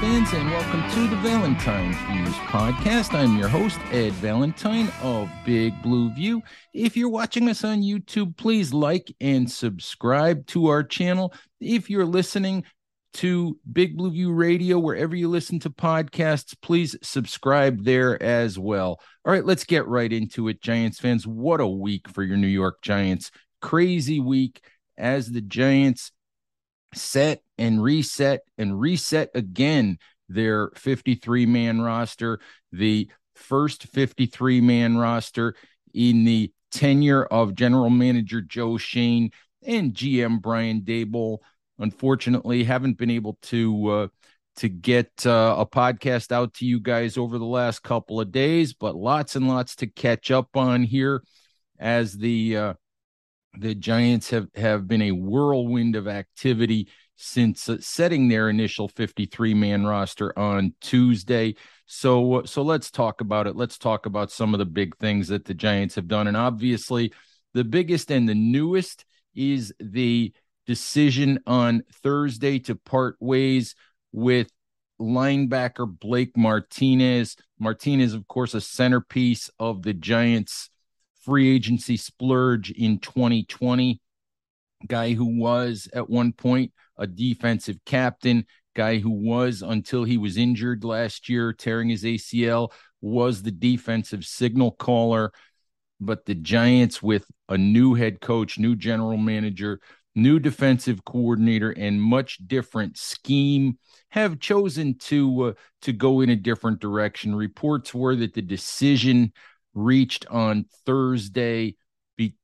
Fans, and welcome to the Valentine's Views podcast. I'm your host, Ed Valentine of Big Blue View. If you're watching us on YouTube, please like and subscribe to our channel. If you're listening to Big Blue View Radio, wherever you listen to podcasts, please subscribe there as well. All right, let's get right into it, Giants fans. What a week for your New York Giants. Crazy week as the Giants set and reset and reset again their 53 man roster, the first 53 man roster in the tenure of general manager Joe Schoen and GM Brian Daboll. Unfortunately, haven't been able to uh, to get uh, a podcast out to you guys over the last couple of days, but lots and lots to catch up on here as the uh, the Giants have have been a whirlwind of activity since uh, setting their initial 53 man roster on Tuesday. So uh, so let's talk about it. Let's talk about some of the big things that the Giants have done and obviously the biggest and the newest is the decision on Thursday to part ways with linebacker Blake Martinez. Martinez of course a centerpiece of the Giants free agency splurge in 2020 guy who was at one point a defensive captain, guy who was until he was injured last year, tearing his ACL, was the defensive signal caller. But the Giants, with a new head coach, new general manager, new defensive coordinator, and much different scheme, have chosen to uh, to go in a different direction. Reports were that the decision reached on Thursday be,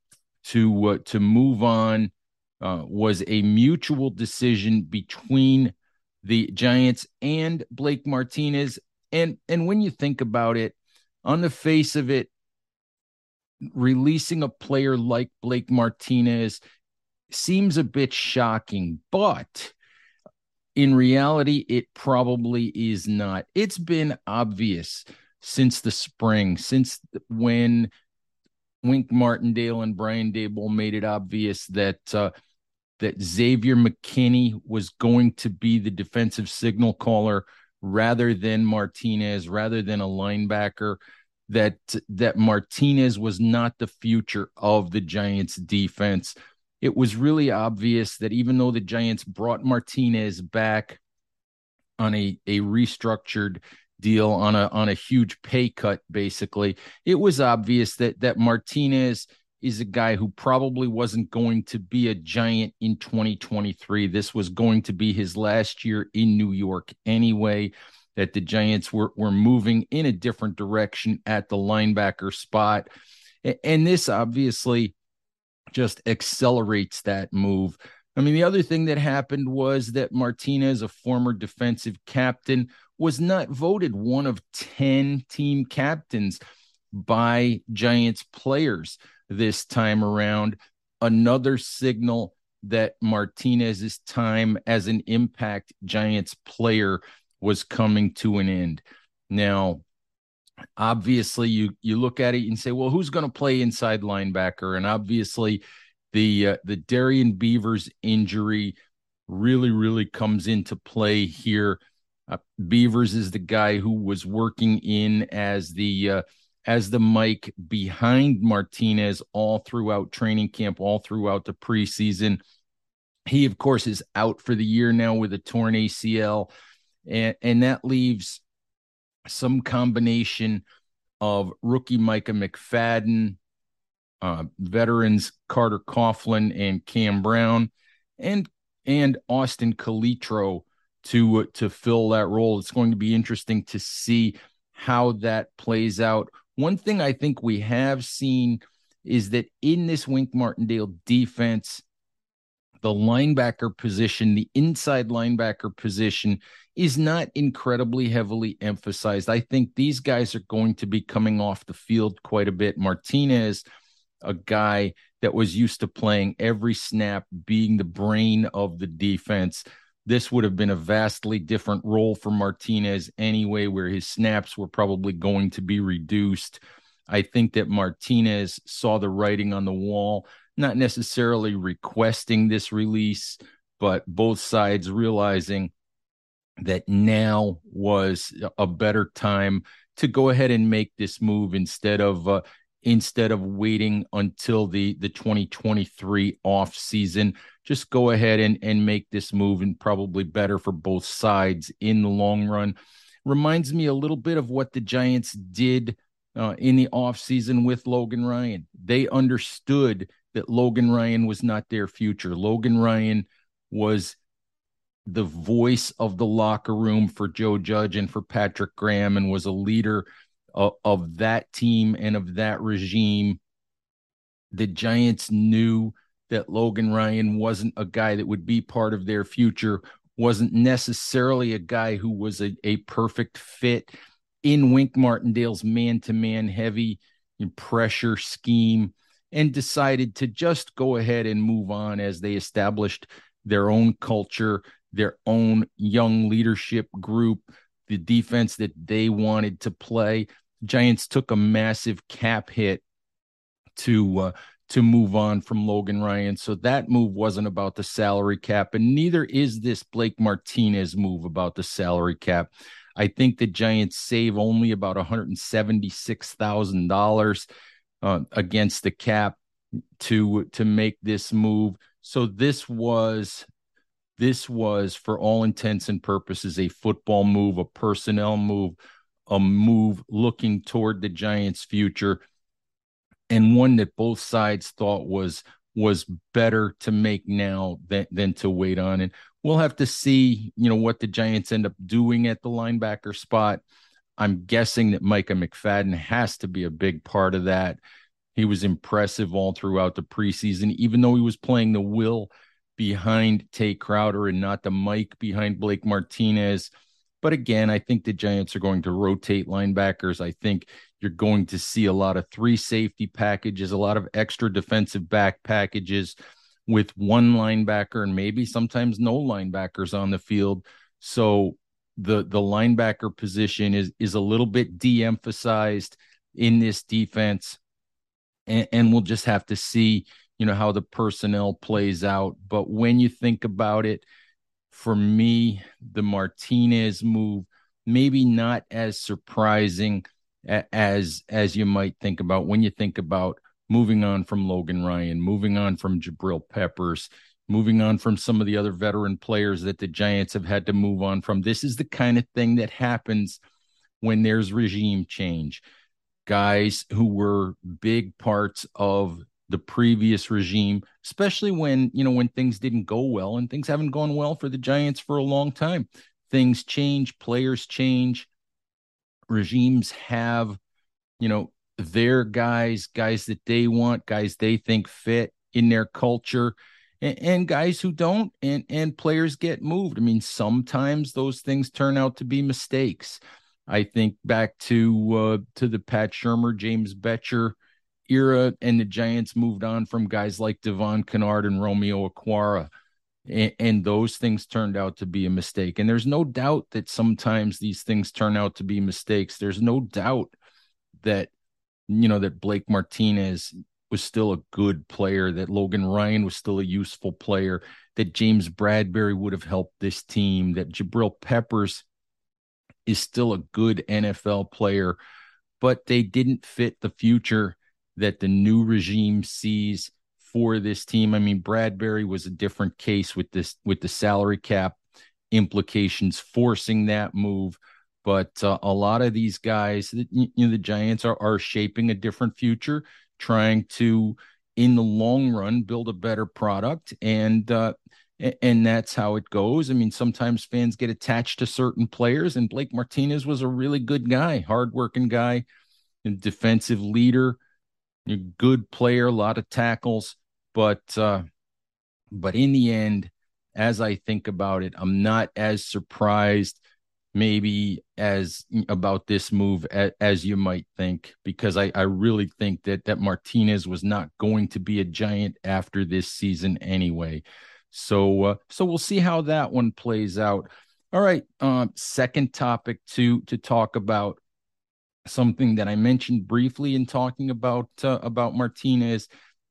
to uh, to move on uh, was a mutual decision between the Giants and Blake Martinez. And and when you think about it, on the face of it, releasing a player like Blake Martinez seems a bit shocking, but in reality, it probably is not. It's been obvious since the spring, since when Wink Martindale and Brian Daboll made it obvious that uh, that Xavier McKinney was going to be the defensive signal caller rather than Martinez, rather than a linebacker. That that Martinez was not the future of the Giants defense. It was really obvious that even though the Giants brought Martinez back on a, a restructured deal on a on a huge pay cut basically it was obvious that that Martinez is a guy who probably wasn't going to be a giant in 2023. This was going to be his last year in New York anyway. That the Giants were were moving in a different direction at the linebacker spot, and this obviously just accelerates that move. I mean, the other thing that happened was that Martinez, a former defensive captain, was not voted one of 10 team captains by Giants players this time around. Another signal that Martinez's time as an impact Giants player was coming to an end. Now, obviously, you you look at it and say, well, who's going to play inside linebacker? And obviously, the uh, the Darrian Beavers injury really really comes into play here. Uh, Beavers is the guy who was working in as the uh, as the mic behind Martinez all throughout training camp, all throughout the preseason. He, of course, is out for the year now with a torn ACL. And, and that leaves some combination of rookie Micah McFadden, uh, veterans Carter Coughlin and Cam Brown, and and Austin Calitro to to fill that role. It's going to be interesting to see how that plays out. One thing I think we have seen is that in this Wink Martindale defense, the linebacker position, the inside linebacker position, is not incredibly heavily emphasized. I think these guys are going to be coming off the field quite a bit. Martinez, a guy that was used to playing every snap, being the brain of the defense. This would have been a vastly different role for Martinez anyway, where his snaps were probably going to be reduced. I think that Martinez saw the writing on the wall not necessarily requesting this release, but both sides realizing that now was a better time to go ahead and make this move instead of uh, instead of waiting until the the 2023 off season just go ahead and and make this move and probably better for both sides in the long run reminds me a little bit of what the giants did uh, in the off season with logan ryan they understood that Logan Ryan was not their future. Logan Ryan was the voice of the locker room for Joe Judge and for Patrick Graham and was a leader of, of that team and of that regime. The Giants knew that Logan Ryan wasn't a guy that would be part of their future, wasn't necessarily a guy who was a, a perfect fit in Wink Martindale's man to man heavy pressure scheme and decided to just go ahead and move on as they established their own culture, their own young leadership group, the defense that they wanted to play. Giants took a massive cap hit to uh, to move on from Logan Ryan. So that move wasn't about the salary cap, and neither is this Blake Martinez move about the salary cap. I think the Giants save only about $176,000 uh, against the cap to to make this move. So this was this was for all intents and purposes a football move, a personnel move, a move looking toward the Giants' future, and one that both sides thought was was better to make now than than to wait on. And we'll have to see, you know, what the Giants end up doing at the linebacker spot. I'm guessing that Micah McFadden has to be a big part of that. He was impressive all throughout the preseason, even though he was playing the will behind Tae Crowder and not the Mike behind Blake Martinez. But again, I think the Giants are going to rotate linebackers. I think you're going to see a lot of three safety packages, a lot of extra defensive back packages with one linebacker and maybe sometimes no linebackers on the field. So the the linebacker position is is a little bit de-emphasized in this defense and, and we'll just have to see you know how the personnel plays out but when you think about it for me the martinez move maybe not as surprising as as you might think about when you think about moving on from logan ryan moving on from jabril peppers moving on from some of the other veteran players that the Giants have had to move on from. This is the kind of thing that happens when there's regime change. Guys who were big parts of the previous regime, especially when, you know, when things didn't go well and things haven't gone well for the Giants for a long time. Things change, players change, regimes have, you know, their guys, guys that they want, guys they think fit in their culture and, and guys who don't and and players get moved. I mean, sometimes those things turn out to be mistakes. I think back to uh, to the Pat Shurmur, James Bettcher era, and the Giants moved on from guys like Devon Kennard and Romeo Okwara. And, and, those things turned out to be a mistake. And there's no doubt that sometimes these things turn out to be mistakes. There's no doubt that, you know, that Blake Martinez was still a good player, that Logan Ryan was still a useful player, that James Bradberry would have helped this team, that Jabril Peppers is still a good NFL player, but they didn't fit the future that the new regime sees for this team. I mean, Bradberry was a different case with this with the salary cap implications forcing that move. but uh, a lot of these guys, you know, the Giants are are shaping a different future, trying to, in the long run, build a better product, and uh, and that's how it goes. I mean, sometimes fans get attached to certain players, and Blake Martinez was a really good guy, hardworking guy, and defensive leader, good player, a lot of tackles, but uh, but in the end, as I think about it, I'm not as surprised maybe as about this move as, as, you might think because I, I really think that that Martinez was not going to be a giant after this season anyway. So uh, so we'll see how that one plays out. All right, um, second topic to to talk about something that I mentioned briefly in talking about uh, about Martinez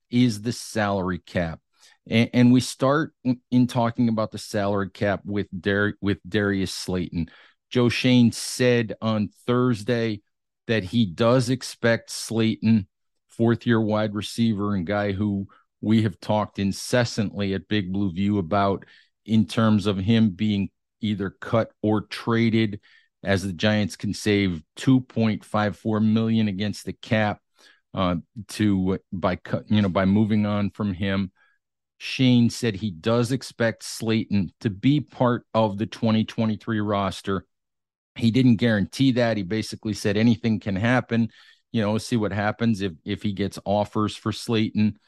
is the salary cap. And, and, we start in talking about the salary cap with Dar- with Darius Slayton. Joe Schoen said on Thursday that he does expect Slayton, fourth year wide receiver and guy who we have talked incessantly at Big Blue View about in terms of him being either cut or traded as the Giants can save 2.54 million against the cap uh, to by cut you know by moving on from him. Schoen said he does expect Slayton to be part of the 2023 roster. He didn't guarantee that. He basically said anything can happen. You know, see what happens if if he gets offers for Slayton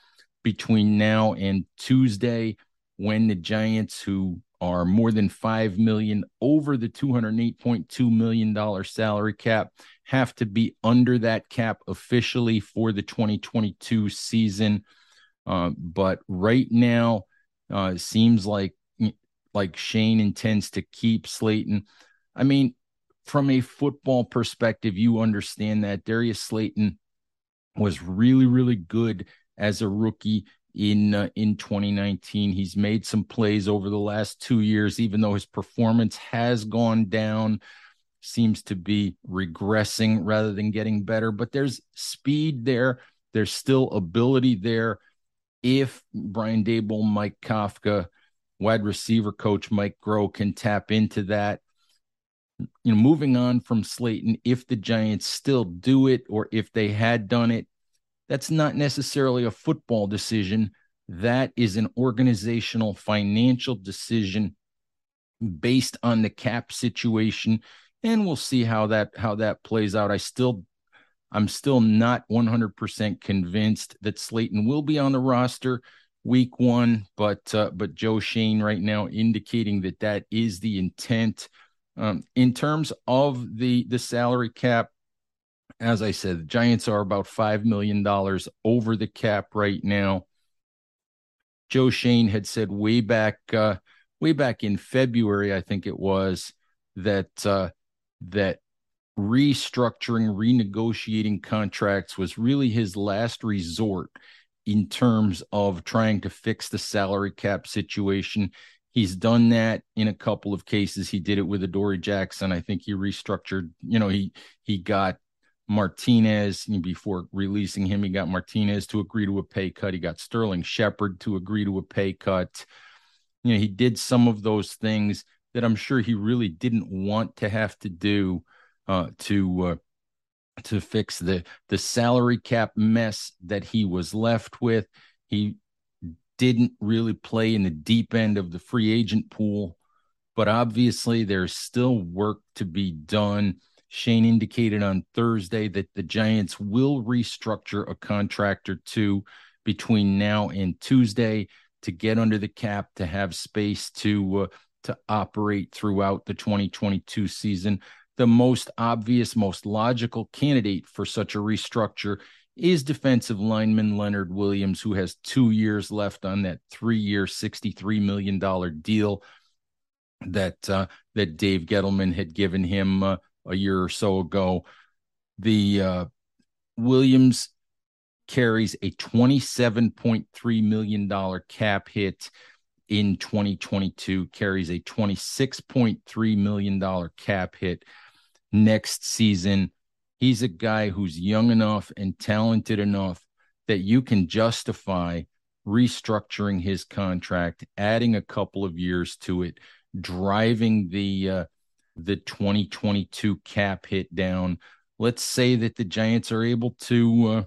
between now and Tuesday when the Giants who are more than 5 million over the 208.2 million dollar salary cap have to be under that cap officially for the 2022 season. Uh, but right now uh, seems like like Schoen intends to keep Slayton. I mean from a football perspective you understand that Darius Slayton was really really good as a rookie in uh, in 2019. He's made some plays over the last 2 years even though his performance has gone down seems to be regressing rather than getting better. But there's speed there. There's still ability there. If Brian Daboll, Mike Kafka, wide receiver coach Mike Groh can tap into that you know moving on from Slayton if the Giants still do it or if they had done it that's not necessarily a football decision. That is an organizational financial decision based on the cap situation. And we'll see how that how that plays out. I still I'm still not 100% convinced that Slayton will be on the roster week 1, but uh, but Joe Schoen right now indicating that that is the intent. Um, in terms of the the salary cap, as I said, the Giants are about $5 million over the cap right now. Joe Schoen had said way back, uh, way back in February, I think it was, that uh, that restructuring, renegotiating contracts was really his last resort in terms of trying to fix the salary cap situation. He's done that in a couple of cases. He did it with Adoree Jackson. I think he restructured, you know, he he got Martinez before releasing him. He got Martinez to agree to a pay cut. He got Sterling Shepard to agree to a pay cut. You know, he did some of those things that I'm sure he really didn't want to have to do uh, to uh, to fix the the salary cap mess that he was left with. He didn't really play in the deep end of the free agent pool, but obviously there's still work to be done Schoen indicated on Thursday that the Giants will restructure a contract or two between now and Tuesday to get under the cap to have space to uh, to operate throughout the 2022 season. The most obvious, most logical candidate for such a restructure is defensive lineman Leonard Williams, who has two years left on that three-year, $63 million deal that uh, that Dave Gettleman had given him uh, a year or so ago. The uh, Williams carries a $27.3 million cap hit in 2022, carries a $26.3 million cap hit next season. He's a guy who's young enough and talented enough that you can justify restructuring his contract, adding a couple of years to it, driving the uh, the 2022 cap hit down. Let's say that the Giants are able to uh,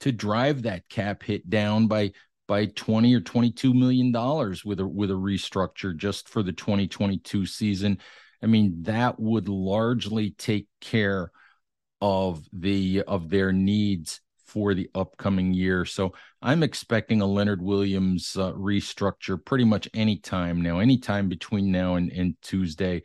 to drive that cap hit down by by 20 or 22 million dollars with a with a restructure just for the 2022 season. I mean, that would largely take care of the of their needs for the upcoming year. So I'm expecting a Leonard Williams uh, restructure pretty much any time now, anytime between now and, and Tuesday.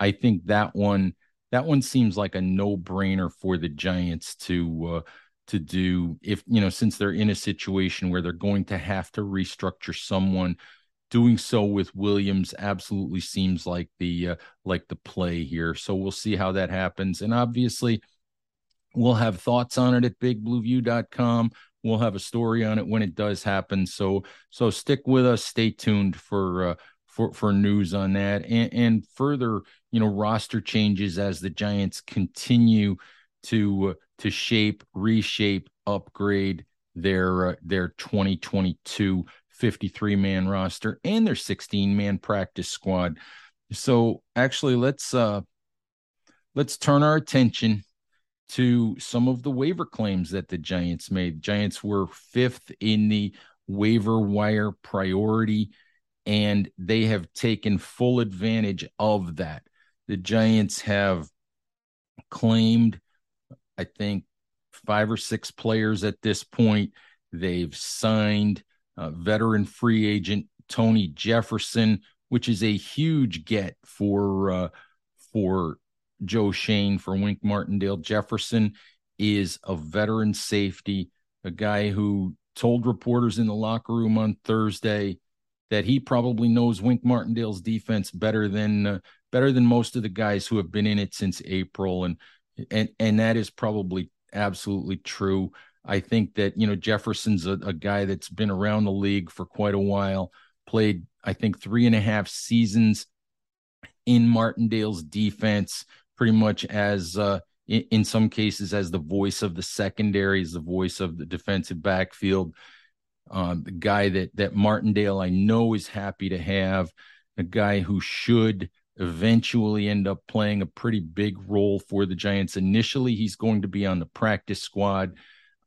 I think that one that one seems like a no brainer for the Giants to uh, to do if you know since they're in a situation where they're going to have to restructure someone doing so with Williams absolutely seems like the uh, like the play here so we'll see how that happens and obviously we'll have thoughts on it at bigblueview.com we'll have a story on it when it does happen. So so stick with us. Stay tuned for uh, for for news on that. And, and further you know roster changes as the Giants continue to uh, to shape, reshape, upgrade their uh, their 2022 53 man roster and their 16 man practice squad. So actually let's uh let's turn our attention to some of the waiver claims that the Giants made. Giants were 5th in the waiver wire priority and they have taken full advantage of that. The Giants have claimed I think, five or six players at this point. They've signed uh, veteran free agent Tony Jefferson, which is a huge get for uh, for Joe Schoen for Wink Martindale. Jefferson is a veteran safety, a guy who told reporters in the locker room on Thursday that he probably knows Wink Martindale's defense better than uh, better than most of the guys who have been in it since April. And and and that is probably absolutely true. I think that you know Jefferson's a, a, guy that's been around the league for quite a while. Played, I think, three and a half seasons in Martindale's defense, pretty much as uh, in, in some cases as the voice of the secondary, as the voice of the defensive backfield. Um, the guy that that Martindale I know is happy to have, a guy who should eventually end up playing a pretty big role for the Giants. Initially, he's going to be on the practice squad.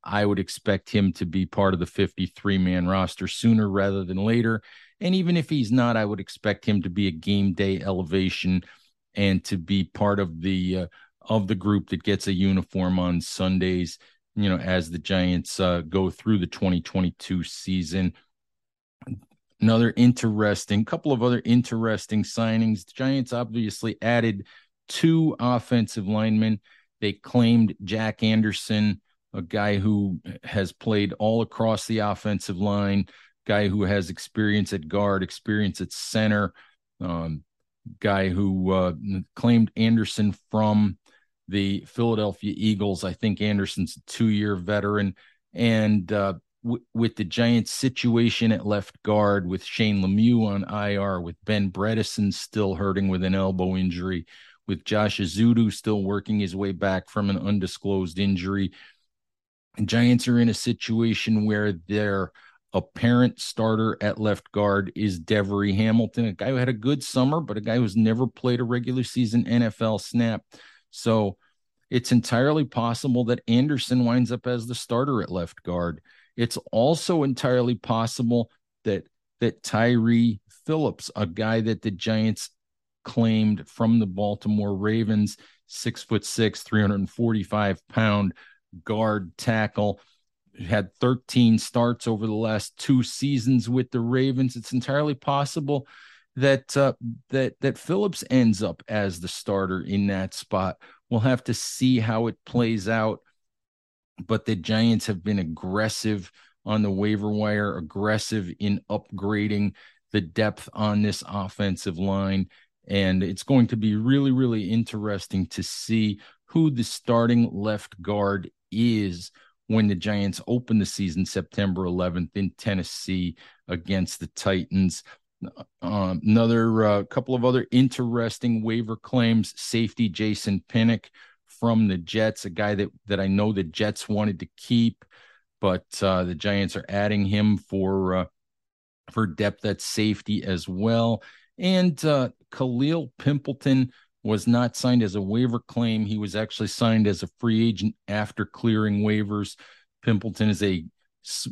I would expect him to be part of the 53 man roster sooner rather than later. And even if he's not, I would expect him to be a game day elevation and to be part of the uh, of the group that gets a uniform on Sundays, you know, as the Giants uh, go through the 2022 season another interesting couple of other interesting signings. The Giants obviously added two offensive linemen. They claimed Jack Anderson, a guy who has played all across the offensive line, guy who has experience at guard, experience at center, um, guy who uh, claimed Anderson from the Philadelphia Eagles. I think Anderson's a two year veteran. And uh, w- with the Giants' situation at left guard, with Shane Lemieux on IR, with Ben Bredeson still hurting with an elbow injury, with Josh Ezeudu still working his way back from an undisclosed injury. Giants are in a situation where their apparent starter at left guard is Devery Hamilton, a guy who had a good summer, but a guy who's never played a regular season NFL snap. So it's entirely possible that Anderson winds up as the starter at left guard. It's also entirely possible that that Tyre Phillips, a guy that the Giants claimed from the Baltimore Ravens, six foot six, 345 pound guard tackle, had 13 starts over the last two seasons with the Ravens. It's entirely possible that uh, that that Phillips ends up as the starter in that spot. We'll have to see how it plays out but the Giants have been aggressive on the waiver wire, aggressive in upgrading the depth on this offensive line. And it's going to be really, really interesting to see who the starting left guard is when the Giants open the season September 11th in Tennessee against the Titans. Uh, another uh, couple of other interesting waiver claims safety Jason Pinnock from the Jets, a guy that that I know the Jets wanted to keep, but uh, the Giants are adding him for uh, for depth at safety as well. And uh, Kalil Pimpleton was not signed as a waiver claim. He was actually signed as a free agent after clearing waivers. Pimpleton is a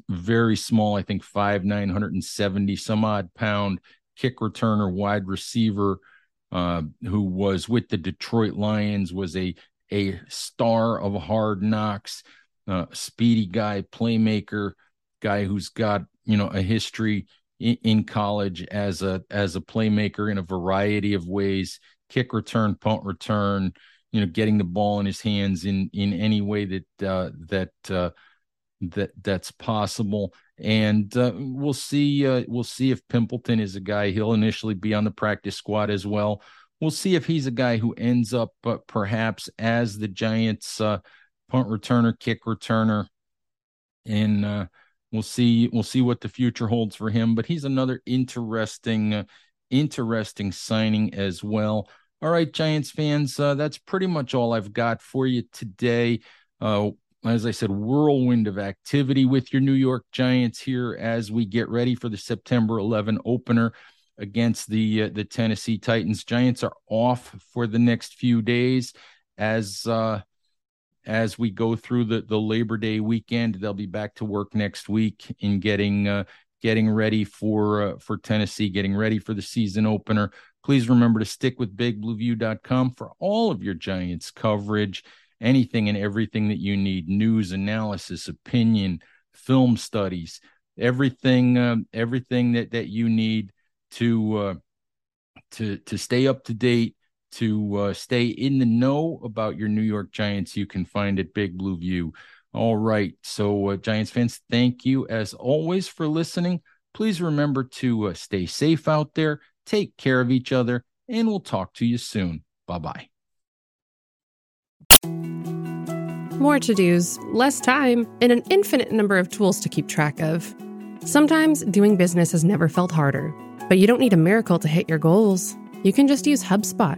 very small, I think five nine hundred and seventy some odd pound kick returner, wide receiver, uh, who was with the Detroit Lions, was a a star of hard knocks, uh, speedy guy, playmaker, guy who's got you know a history in, college as a as a playmaker in a variety of ways, kick return, punt return, you know, getting the ball in his hands in in any way that uh, that uh, that that's possible. And uh, we'll see. Uh, we'll see if Pimpleton is a guy. He'll initially be on the practice squad as well. We'll see if he's a guy who ends up uh, perhaps as the Giants' uh, punt returner, kick returner, in uh, we'll see. We'll see what the future holds for him. But he's another interesting, uh, interesting signing as well. All right, Giants fans, that's pretty much all I've got for you today. Uh, as I said, whirlwind of activity with your New York Giants here as we get ready for the September 11 opener against the uh, the Tennessee Titans. Giants are off for the next few days as uh, as we go through the the Labor Day weekend. They'll be back to work next week in getting uh, getting ready for uh, for Tennessee, getting ready for the season opener. Please remember to stick with bigblueview.com for all of your Giants coverage anything and everything that you need news analysis opinion film studies everything uh, everything that that you need to uh, to to stay up to date to uh, stay in the know about your New York Giants you can find at Big Blue View. All right so uh, Giants fans thank you as always for listening. Please remember to uh, stay safe out there take care of each other and we'll talk to you soon. Bye bye more to dos, less time, and an infinite number of tools to keep track of. Sometimes doing business has never felt harder, but you don't need a miracle to hit your goals. You can just use HubSpot